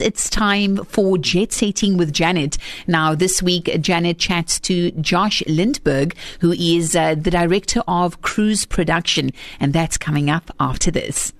It's time for Jet Setting with Janet. Now, this week, Janet chats to Josh Lindberg, who is uh, the director of cruise production, and that's coming up after this.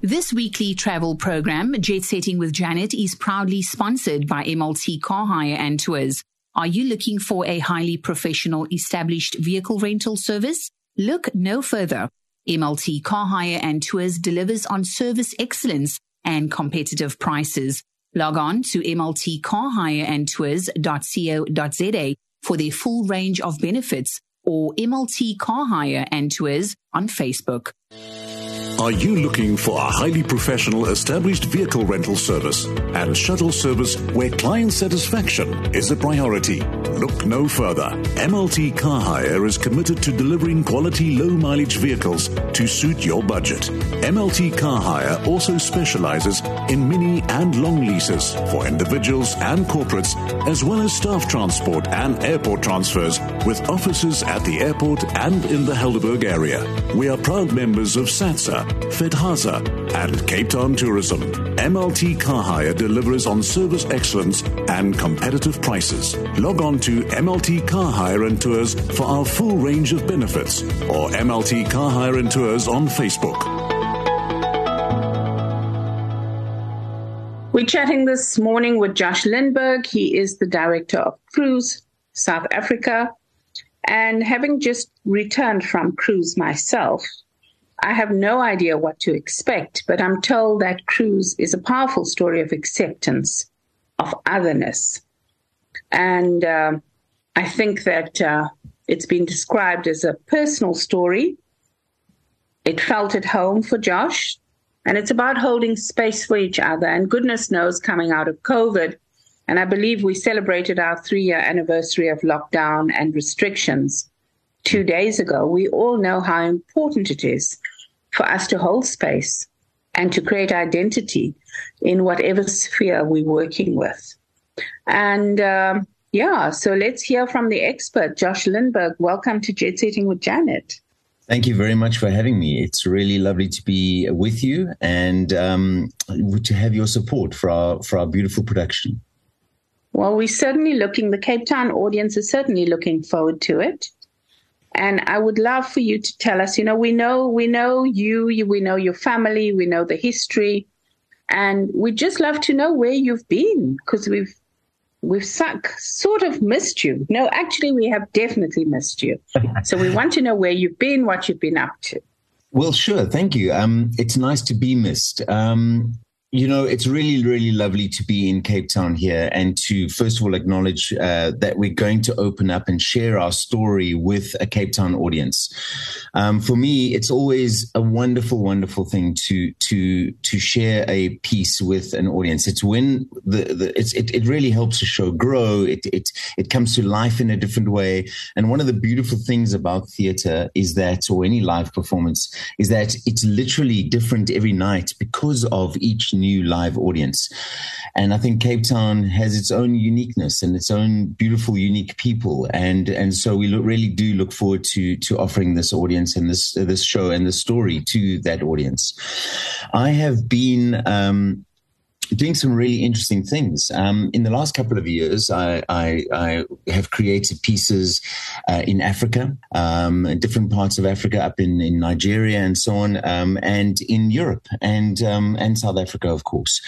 This weekly travel program, Jet Setting with Janet, is proudly sponsored by MLT Car Hire and Tours. Are you looking for a highly professional established vehicle rental service? Look no further. MLT Car Hire and Tours delivers on service excellence and competitive prices. Log on to mltcarhireandtours.co.za for their full range of benefits or MLT Car Hire and Tours on Facebook. Are you looking for a highly professional established vehicle rental service and shuttle service where client satisfaction is a priority? Look no further. MLT Car Hire is committed to delivering quality low mileage vehicles to suit your budget. MLT Car Hire also specializes in mini and long leases for individuals and corporates, as well as staff transport and airport transfers with offices at the airport and in the Helderberg area. We are proud members of SATSA FedHasa, and Cape Town Tourism. MLT Car Hire delivers on service excellence and competitive prices. Log on to MLT Car Hire and Tours for our full range of benefits or MLT Car Hire and Tours on Facebook. Chatting this morning with Josh Lindberg. He is the director of Cruise South Africa. And having just returned from Cruise myself, I have no idea what to expect, but I'm told that Cruise is a powerful story of acceptance, of otherness. And uh, I think that uh, it's been described as a personal story. It felt at home for Josh, and it's about holding space for each other. And goodness knows, coming out of COVID, and I believe we celebrated our three year anniversary of lockdown and restrictions two days ago, we all know how important it is for us to hold space and to create identity in whatever sphere we're working with. And um, yeah, so let's hear from the expert, Josh Lindberg. Welcome to Jet Setting with Janet. Thank you very much for having me. It's really lovely to be with you and um, to have your support for our for our beautiful production. Well, we're certainly looking. The Cape Town audience is certainly looking forward to it. And I would love for you to tell us, you know, we know, we know you, you we know your family, we know the history, and we just love to know where you've been because we've we've suck, sort of missed you. No, actually, we have definitely missed you. so we want to know where you've been, what you've been up to. Well, sure. Thank you. Um, it's nice to be missed. Um, you know, it's really, really lovely to be in Cape Town here and to first of all acknowledge uh, that we're going to open up and share our story with a Cape Town audience. Um, for me, it's always a wonderful, wonderful thing to to to share a piece with an audience. It's when the, the it's, it it really helps the show grow. It it it comes to life in a different way. And one of the beautiful things about theatre is that, or any live performance, is that it's literally different every night because of each live audience. And I think Cape Town has its own uniqueness and its own beautiful, unique people. And, and so we look, really do look forward to, to offering this audience and this, this show and the story to that audience. I have been, um, doing some really interesting things. Um, in the last couple of years, I, I, I have created pieces uh, in Africa, um, in different parts of Africa, up in, in Nigeria and so on, um, and in Europe and um, and South Africa, of course.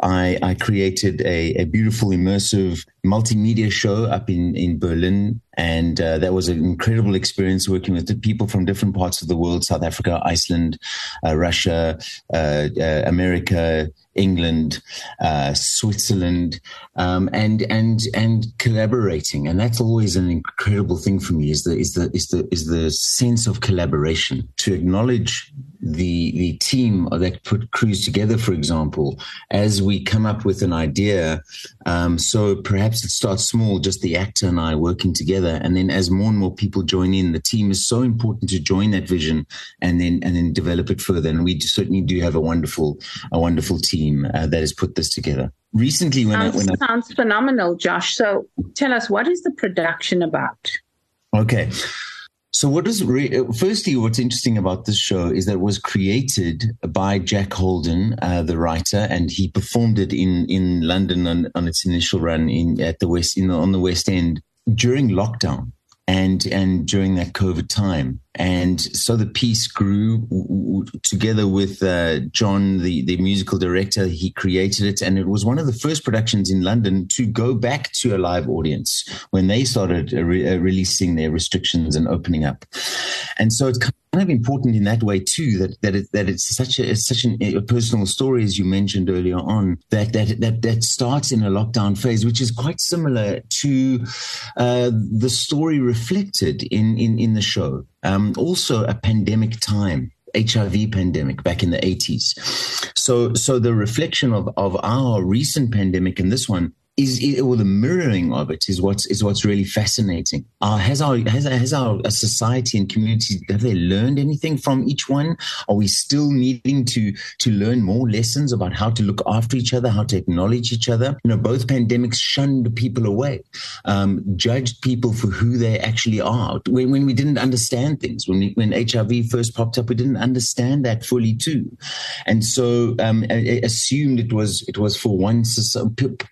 I, I created a, a beautiful, immersive multimedia show up in, in Berlin. And uh, that was an incredible experience working with people from different parts of the world South Africa, Iceland, uh, Russia, uh, uh America, England, uh, Switzerland, um, and and and collaborating, and that's always an incredible thing for me. Is the is the is the is the sense of collaboration to acknowledge the the team that put Cruise together, for example, as we come up with an idea. Um, so perhaps it starts small, just the actor and I working together, and then as more and more people join in, the team is so important to join that vision and then and then develop it further. And we certainly do have a wonderful a wonderful team uh, that has put this together. Recently, when sounds, I, when I, sounds phenomenal, Josh. So tell us what is the production about? Okay. So, what is re- firstly, what's interesting about this show is that it was created by Jack Holden, uh, the writer, and he performed it in in London on, on its initial run in at the West in, on the West End during lockdown and and during that COVID time. And so the piece grew w- w- together with uh, John, the, the musical director. He created it, and it was one of the first productions in London to go back to a live audience when they started uh, re- uh, releasing their restrictions and opening up. And so it's kind of important in that way too that that it, that it's such a it's such an, a personal story as you mentioned earlier on that that that that starts in a lockdown phase which is quite similar to uh, the story reflected in in in the show um, also a pandemic time HIV pandemic back in the 80s. So, so the reflection of, of our recent pandemic and this one is or the mirroring of it is what's is what's really fascinating. Uh, has our has, has our society and community have they learned anything from each one? Are we still needing to to learn more lessons about how to look after each other, how to acknowledge each other? You know, both pandemics shunned people away, um, judged people for who they actually are. When, when we didn't understand things, when we, when HIV first popped up, we didn't understand that fully too, and so um, assumed it was it was for one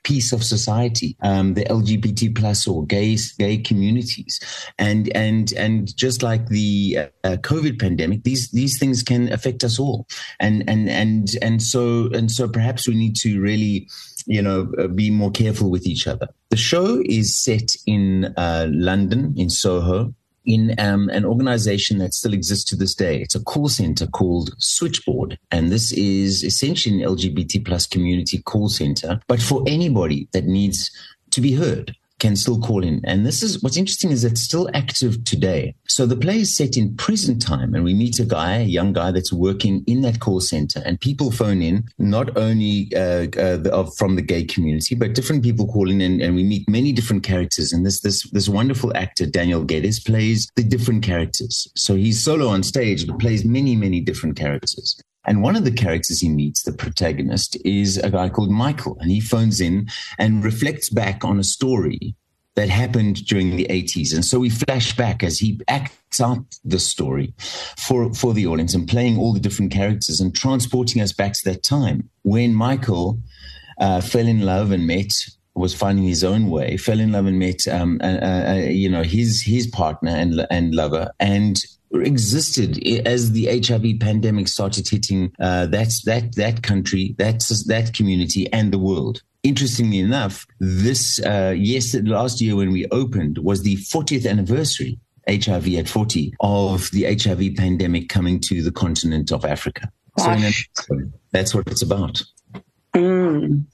piece of society, um, the LGBT plus or gay gay communities, and and and just like the uh, COVID pandemic, these these things can affect us all, and and and and so and so perhaps we need to really you know, uh, be more careful with each other. The show is set in uh, London, in Soho, in um, an organization that still exists to this day. It's a call center called Switchboard. And this is essentially an LGBT plus community call center, but for anybody that needs to be heard can still call in. And this is what's interesting is it's still active today. So the play is set in present time, and we meet a guy, a young guy that's working in that call center, and people phone in, not only uh, uh, the, of, from the gay community, but different people call in, and, and, we meet many different characters. And this this this wonderful actor Daniel Geddes plays the different characters. So he's solo on stage, but plays many many different characters. And one of the characters he meets, the protagonist, is a guy called Michael. And he phones in and reflects back on a story that happened during the 80s. And so we flash back as he acts out the story for, for the audience and playing all the different characters and transporting us back to that time when Michael uh, fell in love and met was finding his own way, fell in love and met, um, uh, uh, you know, his his partner and and lover, and existed as the HIV pandemic started hitting uh, that that that country, that that community, and the world. Interestingly enough, this uh, yes, last year when we opened was the 40th anniversary HIV at 40 of the HIV pandemic coming to the continent of Africa. Gosh. So that's what it's about. Mm,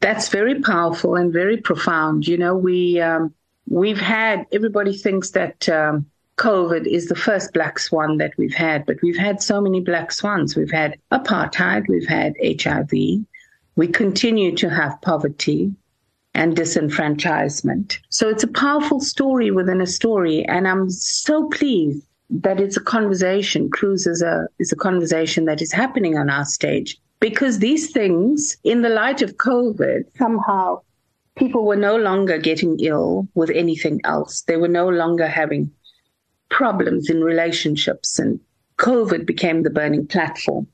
that's very powerful and very profound. You know, we um, we've had everybody thinks that um, COVID is the first black swan that we've had, but we've had so many black swans. We've had apartheid, we've had HIV, we continue to have poverty and disenfranchisement. So it's a powerful story within a story, and I'm so pleased that it's a conversation. Cruise is a is a conversation that is happening on our stage because these things, in the light of COVID, somehow people were no longer getting ill with anything else. They were no longer having problems in relationships, and COVID became the burning platform.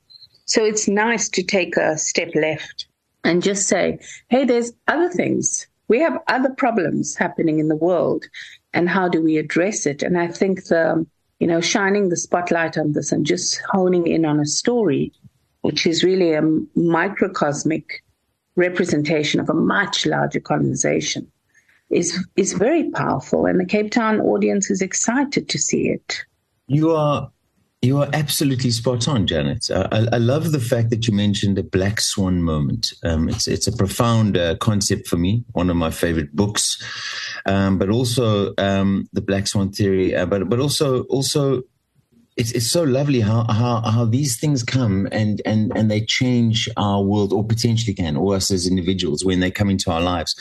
So it's nice to take a step left and just say, hey, there's other things. We have other problems happening in the world, and how do we address it? And I think the, you know, shining the spotlight on this and just honing in on a story which is really a microcosmic representation of a much larger conversation, is is very powerful, and the Cape Town audience is excited to see it. You are you are absolutely spot on, Janet. I, I, love the fact that you mentioned a black swan moment. Um, it's it's a profound uh, concept for me, one of my favorite books, um, but also um, the black swan theory. Uh, but but also also it's, it's so lovely how, how, how these things come and, and, and they change our world or potentially can, or us as individuals when they come into our lives.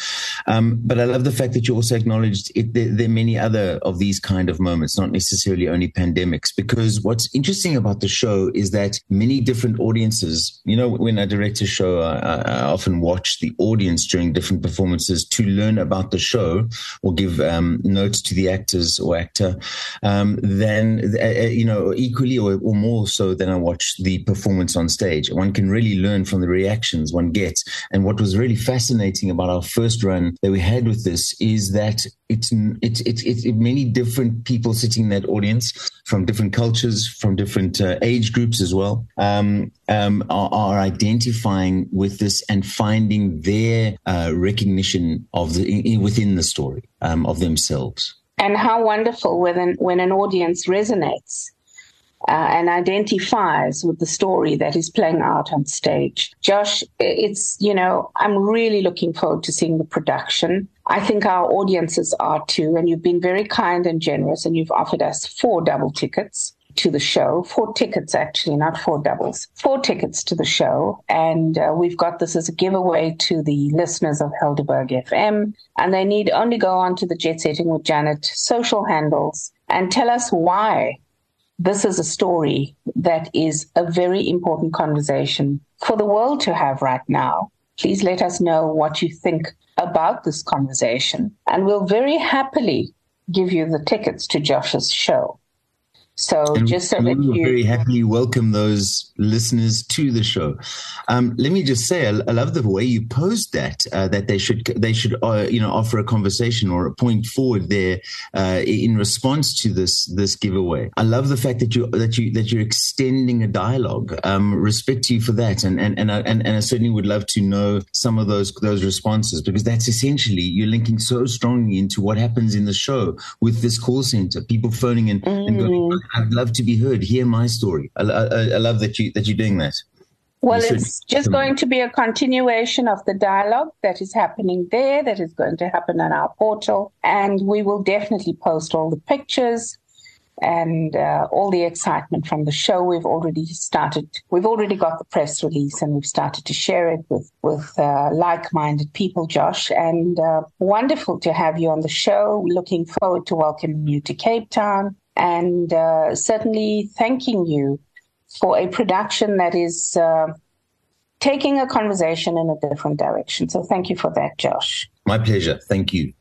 Um, but I love the fact that you also acknowledged it, there, there, are many other of these kind of moments, not necessarily only pandemics, because what's interesting about the show is that many different audiences, you know, when I direct a show, I, I often watch the audience during different performances to learn about the show or give um, notes to the actors or actor. Um, then, uh, you know, equally or, or more so than I watch the performance on stage. One can really learn from the reactions one gets. And what was really fascinating about our first run that we had with this is that it's it's it's, many different people sitting in that audience from different cultures, from different uh, age groups as well, um, um, are, are, identifying with this and finding their uh, recognition of the within the story um, of themselves. And how wonderful when when an audience resonates uh, and identifies with the story that is playing out on stage. Josh, it's, you know, I'm really looking forward to seeing the production. I think our audiences are too, and you've been very kind and generous, and you've offered us four double tickets to the show. Four tickets, actually, not four doubles. Four tickets to the show. And uh, we've got this as a giveaway to the listeners of Helderberg FM. And they need only go on to the Jet Setting with Janet social handles and tell us why this is a story that is a very important conversation for the world to have right now. Please let us know what you think about this conversation, and we'll very happily give you the tickets to Josh's show. So and just so that you very happily welcome those listeners to the show. Um, let me just say, I, I, love the way you posed that. Uh, that they should they should uh, you know offer a conversation or a point forward there uh, in response to this this giveaway. I love the fact that you that you that you're extending a dialogue. Um, respect to you for that, and and and I, and, and I certainly would love to know some of those those responses because that's essentially you're linking so strongly into what happens in the show with this call center. People phoning in mm. and going I'd love to be heard. Hear my story. I, I, I love that you that you're doing that. Well, it's just going to be a continuation of the dialogue that is happening there, that is going to happen on our portal. And we will definitely post all the pictures and uh, all the excitement from the show. We've already started, we've already got the press release and we've started to share it with, with uh, like minded people, Josh. And uh, wonderful to have you on the show. Looking forward to welcoming you to Cape Town and uh, certainly thanking you for a production that is uh, taking a conversation in a different direction. So thank you for that, Josh. My pleasure. Thank you.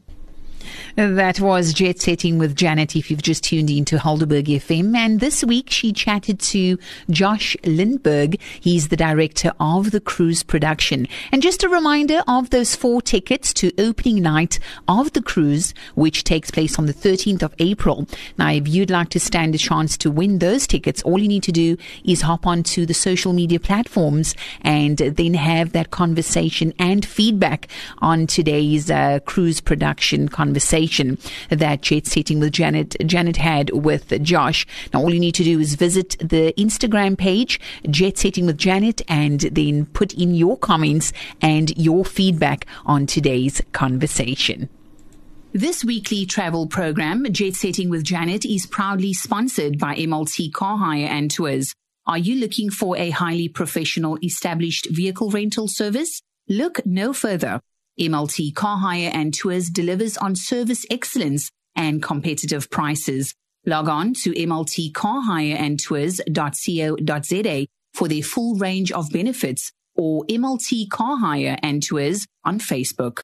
That was Jet Setting with Janet if you've just tuned in to Helderberg FM. And this week she chatted to Josh Lindberg. He's the director of the cruise production. And just a reminder of those four tickets to opening night of the cruise, which takes place on the 13th of April. Now, if you'd like to stand a chance to win those tickets, all you need to do is hop onto the social media platforms and then have that conversation and feedback on today's uh, cruise production conversation conversation that Jet Setting with Janet, Janet had with Josh. Now, all you need to do is visit the Instagram page, Jet Setting with Janet, and then put in your comments and your feedback on today's conversation. This weekly travel program, Jet Setting with Janet, is proudly sponsored by MLT Car Hire and Tours. Are you looking for a highly professional established vehicle rental service? Look no further. MLT Car Hire and Tours delivers on service excellence and competitive prices. Log on to mltcarhireandtours.co.za for their full range of benefits or MLT Car Hire and Tours on Facebook.